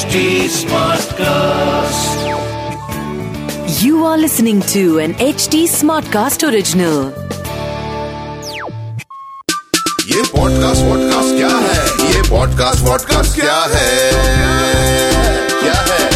HD Smartcast. You are listening to an HD Smartcast original. ये podcast vodcast क्या है? ये पॉडकास्ट वॉडकास्ट क्या है? क्या है?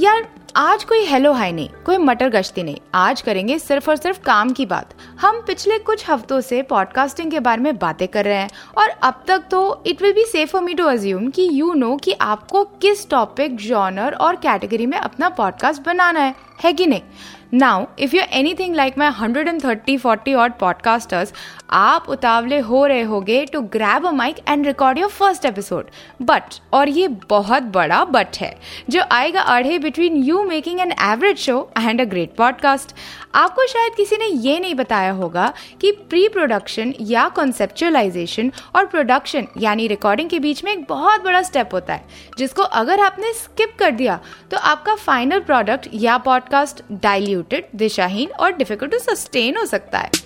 यार आज कोई हेलो हाय नहीं कोई मटर गश्ती नहीं। आज करेंगे सिर्फ़ और सिर्फ़ काम की बात। हम पिछले कुछ हफ्तों से पॉडकास्टिंग के बारे में बातें कर रहे हैं और अब तक तो it will be safe for me to assume कि यू नो कि आपको किस टॉपिक जॉनर और कैटेगरी में अपना पॉडकास्ट बनाना है है कि नहीं? Now if you anything like my hundred and thirty forty odd podcasters आप उतावले हो रहे होगे to grab a mike and record your first episode but और ये बहुत बड़ा बट है, जो आएगा अढ़े between you making an average show and a great podcast आपको शायद किसी ने ये नहीं बताया होगा कि प्री प्रोडक्शन या कॉन्सेप्चुअलाइजेशन और प्रोडक्शन यानी रिकॉर्डिंग के बीच में एक बहुत बड़ा स्टेप होता है, जिसको अगर आपने स्किप कर दिया तो आपका फाइनल प्रोडक्ट या पॉडकास्ट डाइल्यूटेड दिशाहीन और डिफ़िकल्ट टू सस्टेन हो सकता है।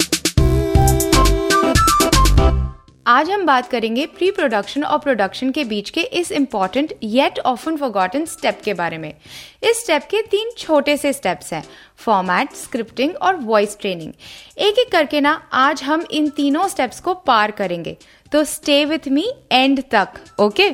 आज हम बात करेंगे प्री प्रोडक्शन और प्रोडक्शन के बीच के इस important yet often forgotten step के बारे में। इस स्टेप के तीन छोटे से स्टेप्स हैं फॉर्मेट स्क्रिप्टिंग और वॉइस ट्रेनिंग एक एक करके ना, आज हम इन तीनों स्टेप्स को पार करेंगे। तो स्टे विथ मी एंड तक ओके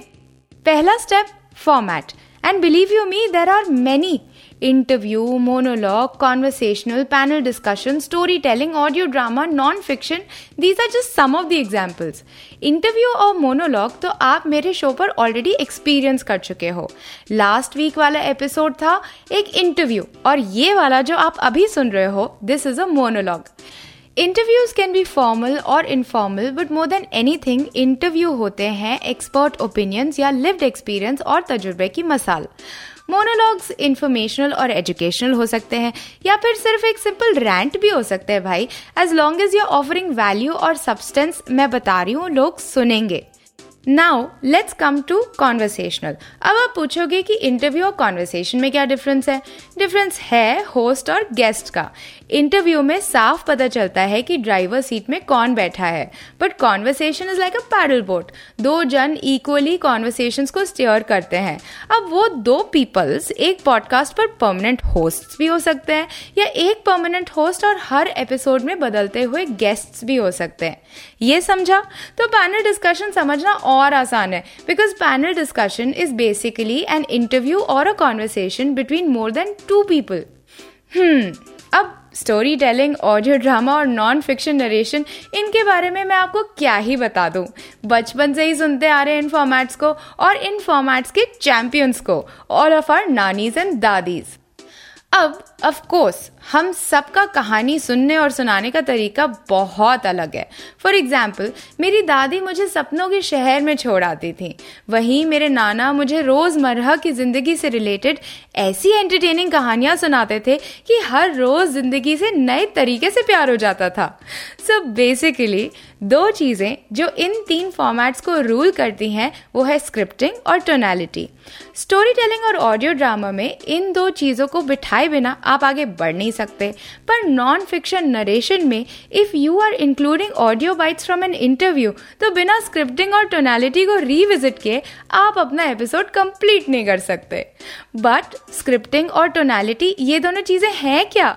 पहला step format and believe you me there are many interview, monologue, conversational, panel discussion, storytelling, audio drama, non-fiction. These are just some of the examples. Interview और monologue तो आप मेरे show पर already experience कर चुके हो last week वाला episode था एक इंटरव्यू और ये वाला जो आप अभी सुन रहे हो this is a monologue interviews can be formal और informal but more than anything interview होते हैं एक्सपर्ट ओपिनियंस या लिव्ड एक्सपीरियंस और तजुर्बे की मसाल मोनोलॉग्स इन्फॉर्मेशनल और एजुकेशनल हो सकते हैं, या फिर सिर्फ़ एक सिंपल रैंट भी हो सकते हैं भाई। As long as you offering value और सब्सटेंस मैं बता रही हूँ, लोग सुनेंगे। Now let's come to conversational अब आप पूछोगे कि इंटरव्यू और कॉन्वर्सेशन में क्या डिफरेंस है? डिफरेंस है होस्ट और गेस्ट का। इंटरव्यू में साफ़ पता चलता है कि ड्राइवर सीट में कौन बैठा है। But conversation is like a paddle boat दो जन इक्वली कॉन्वर्सेशन को स्टेयर करते हैं। अब वो दो पीपल्स एक पॉडकास्ट पर परमानेंट होस्ट भी हो सकते हैं या एक परमानेंट होस्ट और हर एपिसोड में बदलते हुए गेस्ट भी हो सकते हैं। ये समझा? तो पैनल डिस्कशन समझना और आसान है because panel discussion is basically an interview और a conversation between more than two people hmm अब स्टोरी टेलिंग ऑडियो ड्रामा और नॉन फिक्शन नरेशन इनके बारे में मैं आपको क्या ही बता दूँ। बचपन से ही सुनते आ रहे हैं इन फॉर्मेट्स को और इन फॉर्मेट्स के चैंपियंस को all of our nanis and dadis अब ऑफ़ कोर्स हम सबका कहानी सुनने और सुनाने का तरीका बहुत अलग है। फॉर एग्ज़ाम्पल मेरी दादी मुझे सपनों के शहर में छोड़ आती थी। वहीं मेरे नाना मुझे रोज़मर्रा की ज़िंदगी से रिलेटेड ऐसी एंटरटेनिंग कहानियाँ सुनाते थे कि हर रोज़ ज़िंदगी से नए तरीके से प्यार हो जाता था। सो so बेसिकली दो चीज़ें जो इन तीन फॉर्मेट्स को रूल करती हैं, वो है स्क्रिप्टिंग और टोनैलिटी स्टोरी टेलिंग और ऑडियो ड्रामा में इन दो चीज़ों को बिठाए बिना आप आगे बढ़ नहीं सकते। पर नॉन फिक्शन नरेशन में if you are including audio bites from an interview तो बिना स्क्रिप्टिंग और टोनैलिटी को रीविजिट किए, आप अपना एपिसोड कंप्लीट नहीं कर सकते। बट स्क्रिप्टिंग और टोनैलिटी ये दोनों चीज़ें हैं क्या?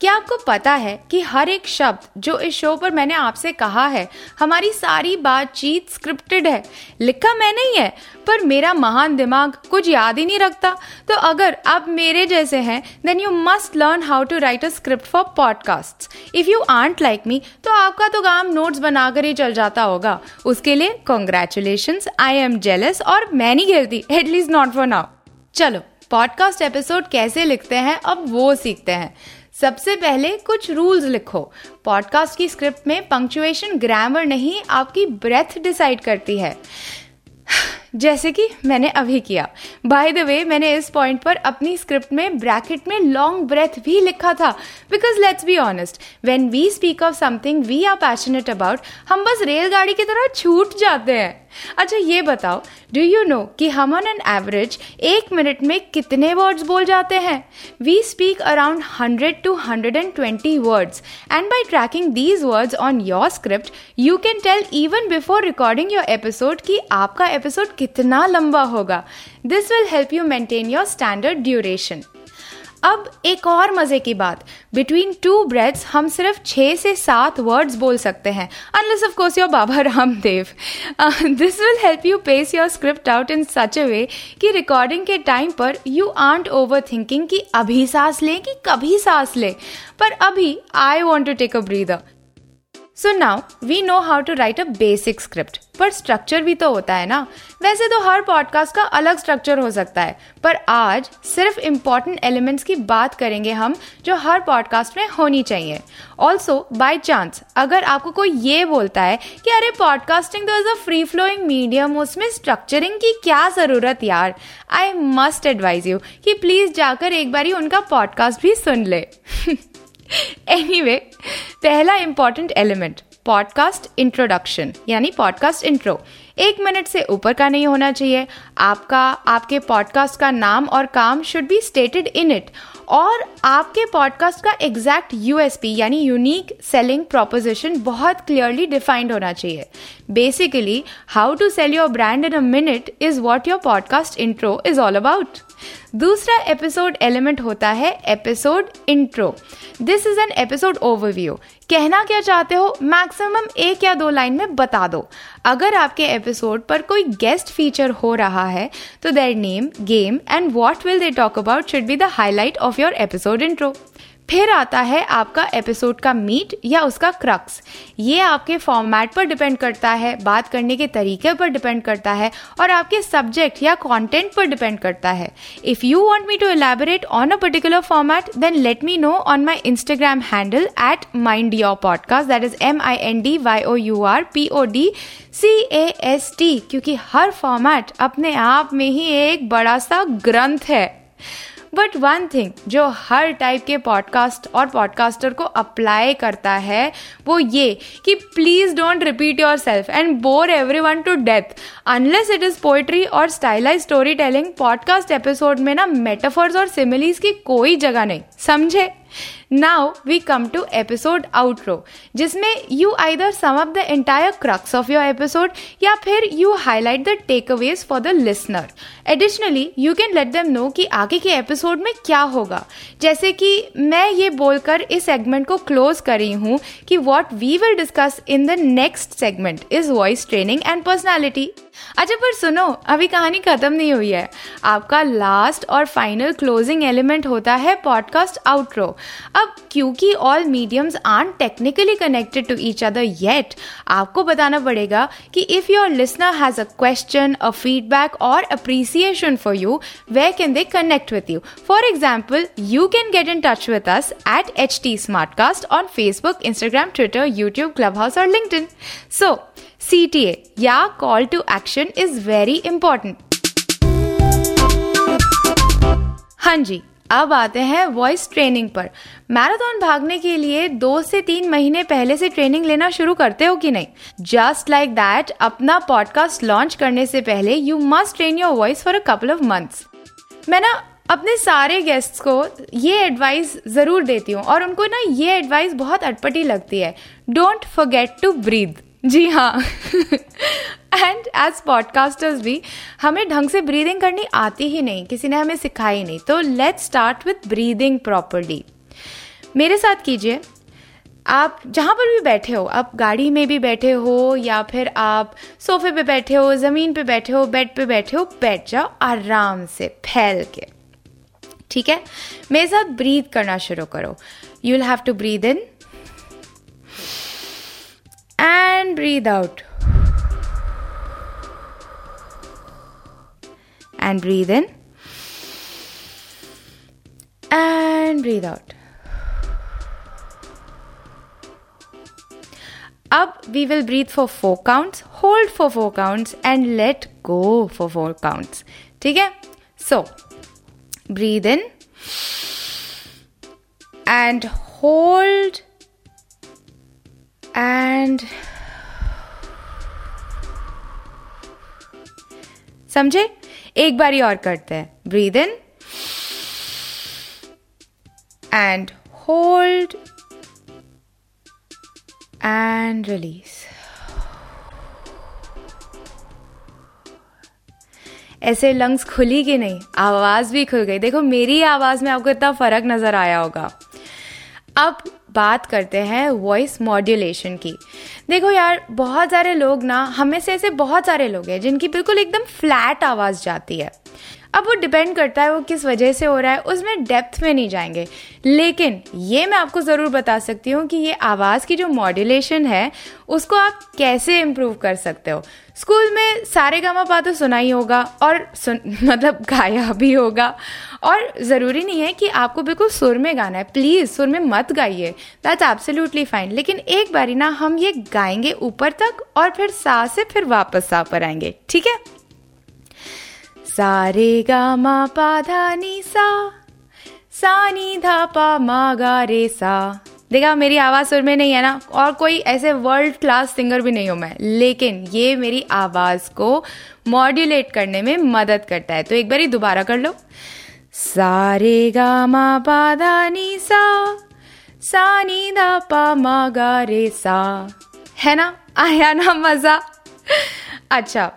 क्या आपको पता है कि हर एक शब्द जो इस शो पर मैंने आपसे कहा है, हमारी सारी बातचीत स्क्रिप्टेड है, लिखा मैंने ही है, पर मेरा महान दिमाग कुछ याद ही नहीं रखता। तो अगर आप मेरे जैसे हैं then you must learn how to write a script for podcast if you aren't like me तो आपका तो काम नोट्स बनाकर ही चल जाता होगा। उसके लिए कॉन्ग्रेचुलेशन आई एम जेलस और मैं नहीं खेलती at least not for now चलो पॉडकास्ट एपिसोड कैसे लिखते हैं, अब वो सीखते हैं। सबसे पहले कुछ रूल्स लिखो। पॉडकास्ट की स्क्रिप्ट में पंक्चुएशन ग्रामर नहीं, आपकी ब्रेथ डिसाइड करती है। जैसे कि मैंने अभी किया। बाय द वे मैंने इस पॉइंट पर अपनी स्क्रिप्ट में ब्रैकेट में लॉन्ग ब्रेथ भी लिखा था। Because let's be honest when we speak of something we are passionate about हम बस रेलगाड़ी की तरह छूट जाते हैं। अच्छा ये बताओ डू यू नो कि हम ऑन एन एवरेज एक मिनट में कितने वर्ड्स बोल जाते हैं? We speak around hundred to hundred and twenty words and by tracking these words on your script you can tell even before recording your episode कि आपका एपिसोड कितना लंबा होगा? This will help you maintain your standard duration अब एक और मज़े की बात। बिटवीन टू ब्रेड्स हम सिर्फ़ छः से सात वर्ड्स बोल सकते हैं। Unless of course your Baba Ramdev. This will help you pace your script out in such a way कि रिकॉर्डिंग के टाइम पर यू आंट ओवर थिंकिंग कि अभी सांस ले कि कभी सांस ले। पर अभी I want to take a breather so now we know how to write a basic script पर स्ट्रक्चर भी तो होता है ना। वैसे तो हर पॉडकास्ट का अलग स्ट्रक्चर हो सकता है। पर आज सिर्फ़ इंपॉर्टेंट एलिमेंट्स की बात करेंगे हम, जो हर पॉडकास्ट में होनी चाहिए। ऑल्सो बाय चांस अगर आपको कोई ये बोलता है कि अरे पॉडकास्टिंग तो is a free flowing medium उसमें स्ट्रक्चरिंग की क्या ज़रूरत यार? आई मस्ट एडवाइज यू कि प्लीज़ जाकर एक बार उनका पॉडकास्ट भी सुन ले। एनीवे anyway, पहला इंपॉर्टेंट एलिमेंट पॉडकास्ट इंट्रोडक्शन यानी पॉडकास्ट इंट्रो एक मिनट से ऊपर का नहीं होना चाहिए। आपका, आपके पॉडकास्ट का नाम और काम should be stated in it और आपके पॉडकास्ट का एग्जैक्ट यूएसपी यानी यूनिक सेलिंग प्रोपोजिशन बहुत क्लियरली डिफाइंड होना चाहिए। Basically how to sell your brand in a minute is what your podcast intro is all about दूसरा एपिसोड एलिमेंट होता है episode intro this is an episode overview कहना क्या चाहते हो? मैक्सिमम एक या दो लाइन में बता दो। अगर आपके एपिसोड पर कोई गेस्ट फीचर हो रहा है तो their name game and what will they talk about should be the highlight of your episode intro फिर आता है आपका एपिसोड का मीट या उसका क्रक्स ये आपके फॉर्मेट पर डिपेंड करता है, बात करने के तरीके पर डिपेंड करता है और आपके सब्जेक्ट या कंटेंट पर डिपेंड करता है। If you want me to elaborate on a particular format then let me know on my Instagram handle at mind your podcast that is M I N D Y O U R P O D C A S T क्योंकि हर format अपने आप में ही एक बड़ा सा ग्रंथ है। बट वन थिंग जो हर टाइप के पॉडकास्ट और पॉडकास्टर को अप्लाई करता है, वो ये कि please don't repeat yourself and bore everyone to death unless it is poetry और stylise story telling podcast episode में ना मेटाफर्स और सिमिलीज की कोई जगह नहीं। समझे? Now we come to episode outro जिसमें you either sum up the entire crux of your episode या फिर you highlight the takeaways for the listener additionally you can let them know कि आगे के एपिसोड में क्या होगा। जैसे कि मैं ये बोलकर इस सेगमेंट को क्लोज करी हूँ कि what we will discuss in the next segment is voice training and personality अच्छा पर सुनो, अभी कहानी खत्म नहीं हुई है। आपका लास्ट और फाइनल क्लोजिंग एलिमेंट होता है पॉडकास्ट आउटरो अब, क्योंकि all mediums are technically connected to each other yet आपको बताना पड़ेगा कि if your listener has a question a feedback और appreciation for you way can they connect with you for example you can get in touch with us at H T Smartcast on Facebook Instagram Twitter YouTube Clubhouse और LinkedIn so CTA या call to action is very important हाँ जी, अब आते हैं voice training पर। Marathon भागने के लिए दो से तीन महीने पहले से ट्रेनिंग लेना शुरू करते हो कि नहीं? जस्ट लाइक दैट अपना पॉडकास्ट लॉन्च करने से पहले you must train your voice for a couple of months मैं ना अपने सारे गेस्ट्स को ये एडवाइस ज़रूर देती हूँ और उनको ना ये एडवाइस बहुत अटपटी लगती है। डोंट फॉरगेट टू ब्रीद जी हाँ। एंड एज पॉडकास्टर्स भी, हमें ढंग से ब्रीदिंग करनी आती ही नहीं, किसी ने हमें सिखाई नहीं। तो let's start with breathing properly मेरे साथ कीजिए, आप जहाँ पर भी बैठे हो, आप गाड़ी में भी बैठे हो, या फिर आप सोफे पे बैठे हो, ज़मीन पे बैठे हो बेड पे बैठे हो, बैठ जाओ, आराम से, फैल के। ठीक है? मेरे साथ ब्रीद करना शुरू करो। You will have to breathe in and breathe out. And breathe in and breathe out. Up, we will breathe for four counts, hold for four counts, and let go for four counts. Okay? So, breathe in and hold and समझे? एक बारी और करते हैं। Breathe in and hold and release ऐसे lungs खुली कि नहीं? आवाज़ भी खुल गई। देखो, मेरी आवाज़ में आपको इतना फ़र्क नज़र आया होगा। अब बात करते हैं वॉइस मॉड्यूलेशन की। देखो यार, बहुत सारे लोग ना, हमें से ऐसे बहुत सारे लोग हैं जिनकी बिल्कुल एकदम फ्लैट आवाज़ जाती है। अब वो डिपेंड करता है वो किस वजह से हो रहा है, उसमें डेप्थ में नहीं जाएँगे। लेकिन ये मैं आपको ज़रूर बता सकती हूँ कि ये आवाज़ की जो मॉड्यूलेशन है, उसको आप कैसे इम्प्रूव कर सकते हो। स्कूल में सारे गामा पा तो सुना ही होगा और सुन मतलब गाया भी होगा। और ज़रूरी नहीं है कि आपको बिल्कुल सुर में गाना है। प्लीज़ सुर में मत गाइए। दैट्स एब्सोल्युटली फाइन लेकिन एक बारी ना, हम ये गाएँगे ऊपर तक और फिर सा से फिर वापस सा पर आएँगे। ठीक है? सारे गा मा पा धा नी सा सा नी धा पा मा गा रे सा देखा, मेरी आवाज़ सुर में नहीं है ना, और कोई ऐसे वर्ल्ड क्लास सिंगर भी नहीं हूँ मैं। लेकिन ये मेरी आवाज़ को मॉड्यूलेट करने में मदद करता है। तो एक बार ही दोबारा कर लो। सारे गा मा पा धा नी सा सा नी धा पा मा गा रे सा है ना? आया ना मज़ा। अच्छा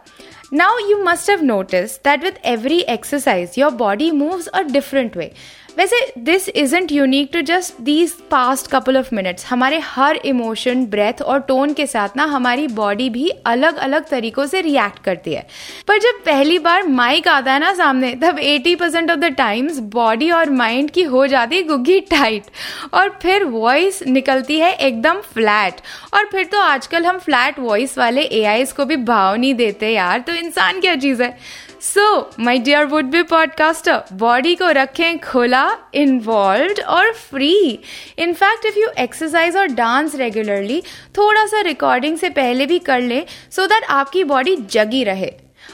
Now you must have noticed that with every exercise, your body moves a different way. वैसे this isn't unique to just these past couple of minutes हमारे हर इमोशन ब्रेथ और टोन के साथ ना, हमारी बॉडी भी अलग अलग तरीकों से रिएक्ट करती है। पर जब पहली बार माइक आता है ना सामने, तब 80 percent of the times body और माइंड की हो जाती है गुग्गी टाइट और फिर वॉइस निकलती है एकदम फ्लैट और फिर तो आजकल हम फ्लैट वॉइस वाले ए को भी भाव नहीं देते यार तो इंसान क्या चीज़ है? So my dear would be podcaster body को रखें खुला इन्वॉल्व और free in fact if you exercise और डांस रेगुलरली थोड़ा सा रिकॉर्डिंग से पहले भी कर लें सो दैट आपकी बॉडी जगी रहे.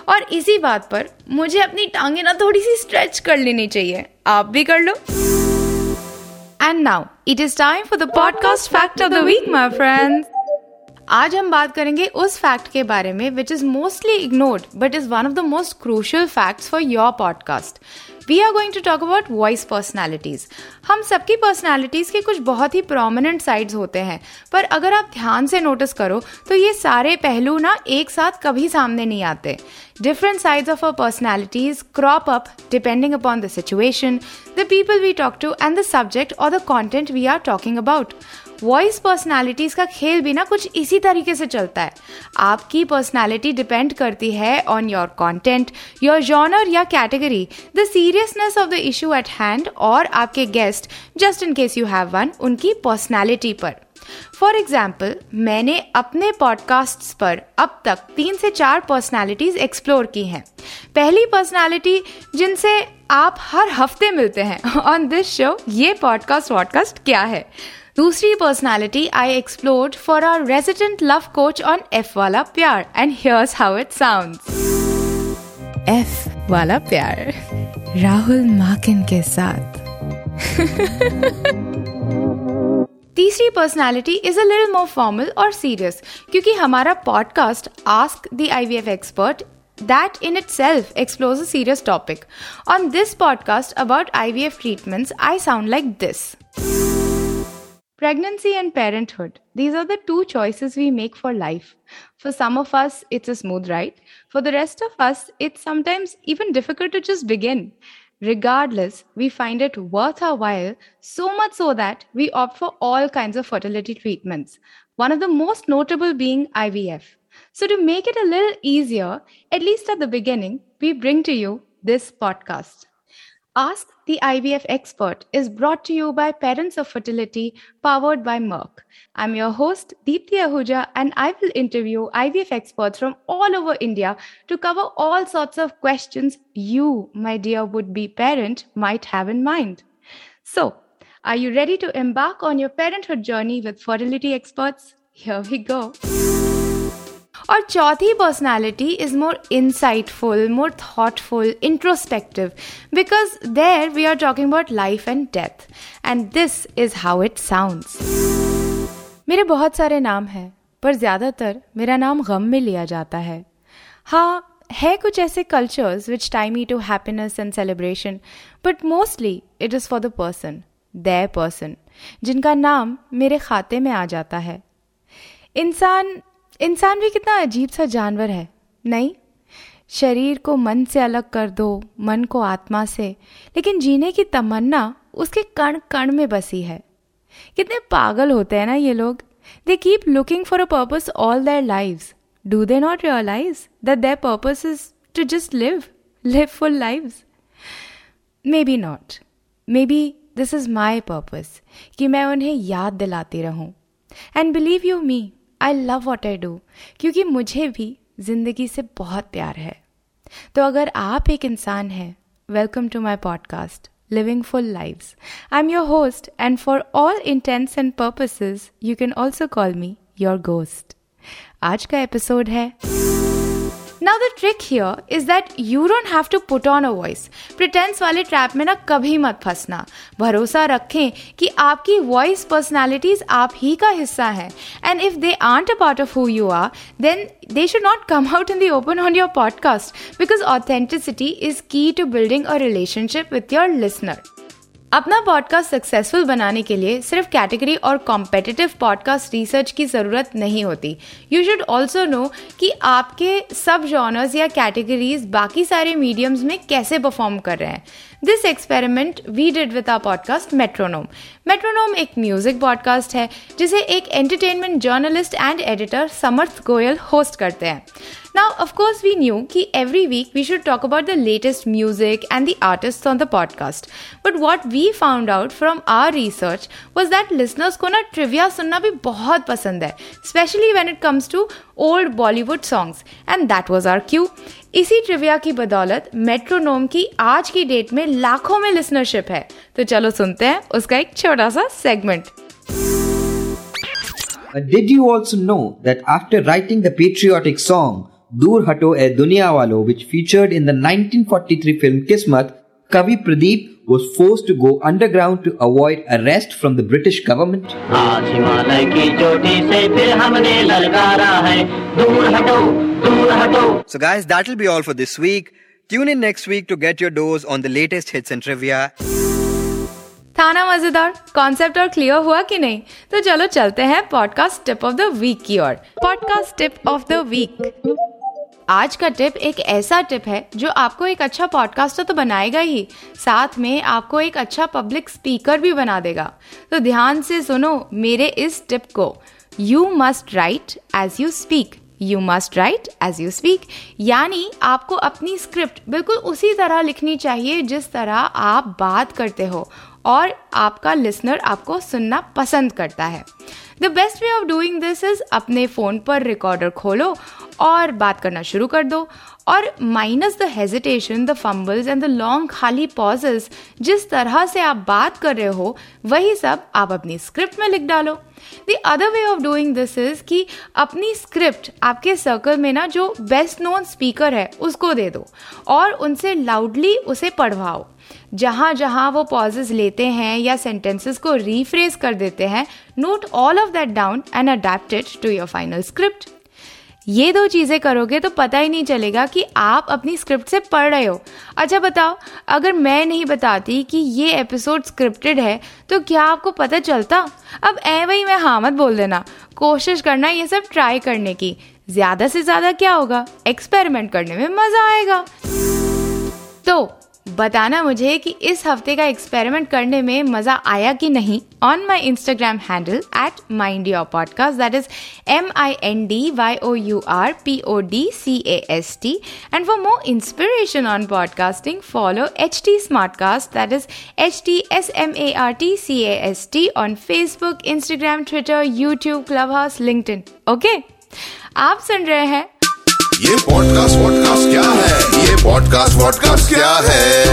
और इसी बात पर मुझे अपनी टांगे ना थोड़ी सी स्ट्रेच कर लेनी चाहिए. आप भी कर लो. And now it is time for the podcast fact of the week my friends आज हम बात करेंगे उस फैक्ट के बारे में which is mostly ignored but is one of the most crucial facts for your podcast we are going to talk about voice personalities हम सबकी पर्सनैलिटीज के कुछ बहुत ही प्रोमिनेंट साइड्स होते हैं, पर अगर आप ध्यान से नोटिस करो तो ये सारे पहलू ना एक साथ कभी सामने नहीं आते. Different sides of our personalities crop up depending upon the situation the people we talk to and the subject और the content we are talking about voice personalities का खेल भी ना कुछ इसी तरीके से चलता है। आपकी पर्सनैलिटी डिपेंड करती है on your content your genre या category the seriousness of the issue at hand और आपके guest just in case you have one उनकी पर्सनैलिटी पर। फॉर एग्ज़ाम्पल मैंने अपने पॉडकास्ट पर अब तक तीन से चार पर्सनैलिटीज एक्सप्लोर की हैं। पहली पर्सनैलिटी जिनसे आप हर हफ़्ते मिलते हैं ऑन दिस शो ये पॉडकास्ट वॉडकास्ट क्या है? दूसरी personality I explored for our resident love coach on F वाला प्यार and here's how it sounds F वाला प्यार राहुल माकिन के साथ तीसरी personality is a little more formal और सीरियस क्योंकि हमारा podcast ask the IVF expert that in itself explores a serious topic. On this podcast about IVF treatments, I sound like this. Pregnancy and parenthood. These are the two choices we make for life. For some of us, it's a smooth ride. For the rest of us, it's sometimes even difficult to just begin. Regardless, we find it worth our while, so much so that we opt for all kinds of fertility treatments, one of the most notable being IVF. So, to make it a little easier, at least at the beginning, we bring to you this podcast. Ask the IVF Expert is brought to you by Parents of Fertility, powered by Merck. I'm your host, Deepthi Ahuja, and I will interview IVF experts from all over India to cover all sorts of questions you, my dear would be parent, might have in mind. So, are you ready to embark on your parenthood journey with fertility experts? Here we go. और चौथी personality is more insightful more thoughtful introspective because there we are talking about life and death and this is how it sounds मेरे बहुत सारे नाम हैं, पर ज़्यादातर मेरा नाम गम में लिया जाता है। हाँ है कुछ ऐसे cultures which time me to happiness and celebration but mostly it is for the person the person जिनका नाम मेरे खाते में आ जाता है। इंसान इंसान भी कितना अजीब सा जानवर है, नहीं? शरीर को मन से अलग कर दो, मन को आत्मा से, लेकिन जीने की तमन्ना उसके कण कण में बसी है। कितने पागल होते हैं ना ये लोग। They keep looking for a purpose all their lives do they not realise that their purpose is to just live live full lives maybe not maybe this is my purpose कि मैं उन्हें याद दिलाती रहूँ। And believe you me I love what I do क्योंकि मुझे भी ज़िंदगी से बहुत प्यार है। तो अगर आप एक इंसान हैं welcome to my podcast living full lives I am your host and for all intents and purposes you can also call me your ghost आज का एपिसोड है Now the trick here is that you don't have to put on a voice. Pretense वाले trap में ना कभी मत फंसना भरोसा रखें कि आपकी वॉइस पर्सनैलिटीज आप ही का हिस्सा है and if they aren't a part of who you are then they should not come out in the open on your podcast because authenticity is key to building a relationship with your listener. अपना podcast successful बनाने के लिए सिर्फ़ category और competitive podcast research की ज़रूरत नहीं होती। यू शुड ऑल्सो नो कि आपके सब जॉनर्स या कैटेगरीज बाकी सारे मीडियम्स में कैसे परफॉर्म कर रहे हैं। This experiment we did with our podcast metronome metronome एक म्यूज़िक पॉडकास्ट है, जिसे एक entertainment journalist and editor Samarth Goyal host करते हैं। Now of course we knew that every week we should talk about the latest music and the artist on the podcast but what we found out from our research was that listeners को ना trivia सुनना भी बहुत पसंद है specially when it comes to old Bollywood songs. And that was our cue. इसी trivia की बदौलत मेट्रोनोम की आज की डेट में लाखों में लिसनरशिप है तो चलो सुनते हैं उसका एक छोटा सा segment Uh, did you also know that after writing the patriotic song Dur Hato E Dunya Walo, which featured in the 1943 film Kismat, Kavi Pradeep was forced to go underground to avoid arrest from the British government. So guys, that'll be all for this week. Tune in next week to get your dose on the latest hits and trivia. था ना मजेदार concept और clear हुआ कि नहीं तो चलो चलते हैं podcast tip of the week की ओर podcast tip of the week आज का टिप एक ऐसा टिप है जो आपको एक अच्छा पॉडकास्टर तो बनाएगा ही, साथ में आपको एक अच्छा पब्लिक स्पीकर भी बना देगा। तो ध्यान से सुनो मेरे इस टिप को। You must write as you speak you must write as you speak यानी आपको अपनी स्क्रिप्ट बिल्कुल उसी तरह लिखनी चाहिए जिस तरह आप बात करते हो और आपका लिसनर आपको सुनना पसंद करता है। The best way of doing this is अपने फ़ोन पर रिकॉर्डर खोलो और बात करना शुरू कर दो। और minus the hesitation the fumbles and the long खाली पॉजेस जिस तरह से आप बात कर रहे हो, वही सब आप अपनी स्क्रिप्ट में लिख डालो। The other way of doing this is कि अपनी स्क्रिप्ट आपके सर्कल में ना जो बेस्ट नोन स्पीकर है, उसको दे दो और उनसे लाउडली उसे पढ़वाओ। जहाँ जहाँ वो पॉजेज लेते हैं या सेंटेंसेस को रीफ्रेज कर देते हैं note all of that down and adapt it to your final script ये दो चीज़ें करोगे तो पता ही नहीं चलेगा कि आप अपनी स्क्रिप्ट से पढ़ रहे हो। अच्छा बताओ, अगर मैं नहीं बताती कि ये एपिसोड स्क्रिप्टेड है तो क्या आपको पता चलता? अब ए वही मैं हाँ मत बोल देना। कोशिश करना ये सब ट्राई करने की। ज़्यादा से ज़्यादा क्या होगा? एक्सपेरिमेंट करने में मज़ा आएगा। तो बताना मुझे कि इस हफ़्ते का एक्सपेरिमेंट करने में मज़ा आया कि नहीं? On my Instagram handle at mind your podcast that is M I N D Y O U R P O D C A S T and for more inspiration on podcasting follow H T smart cast that is H T S M A R T C A S T on Facebook Instagram Twitter YouTube Clubhouse link okay आप सुन रहे हैं ये podcast vodcast क्या है? Podcast vodcast क्या है?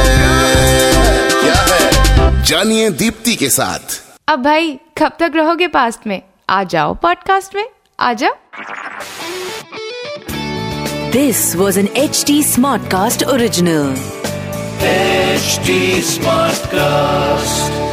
क्या है? जानिए दीप्ति के साथ। अब भाई कब तक रहोगे पास्ट में? आ जाओ पॉडकास्ट में। आ जाओ। This was an H T smart cast original H smart Smartcast.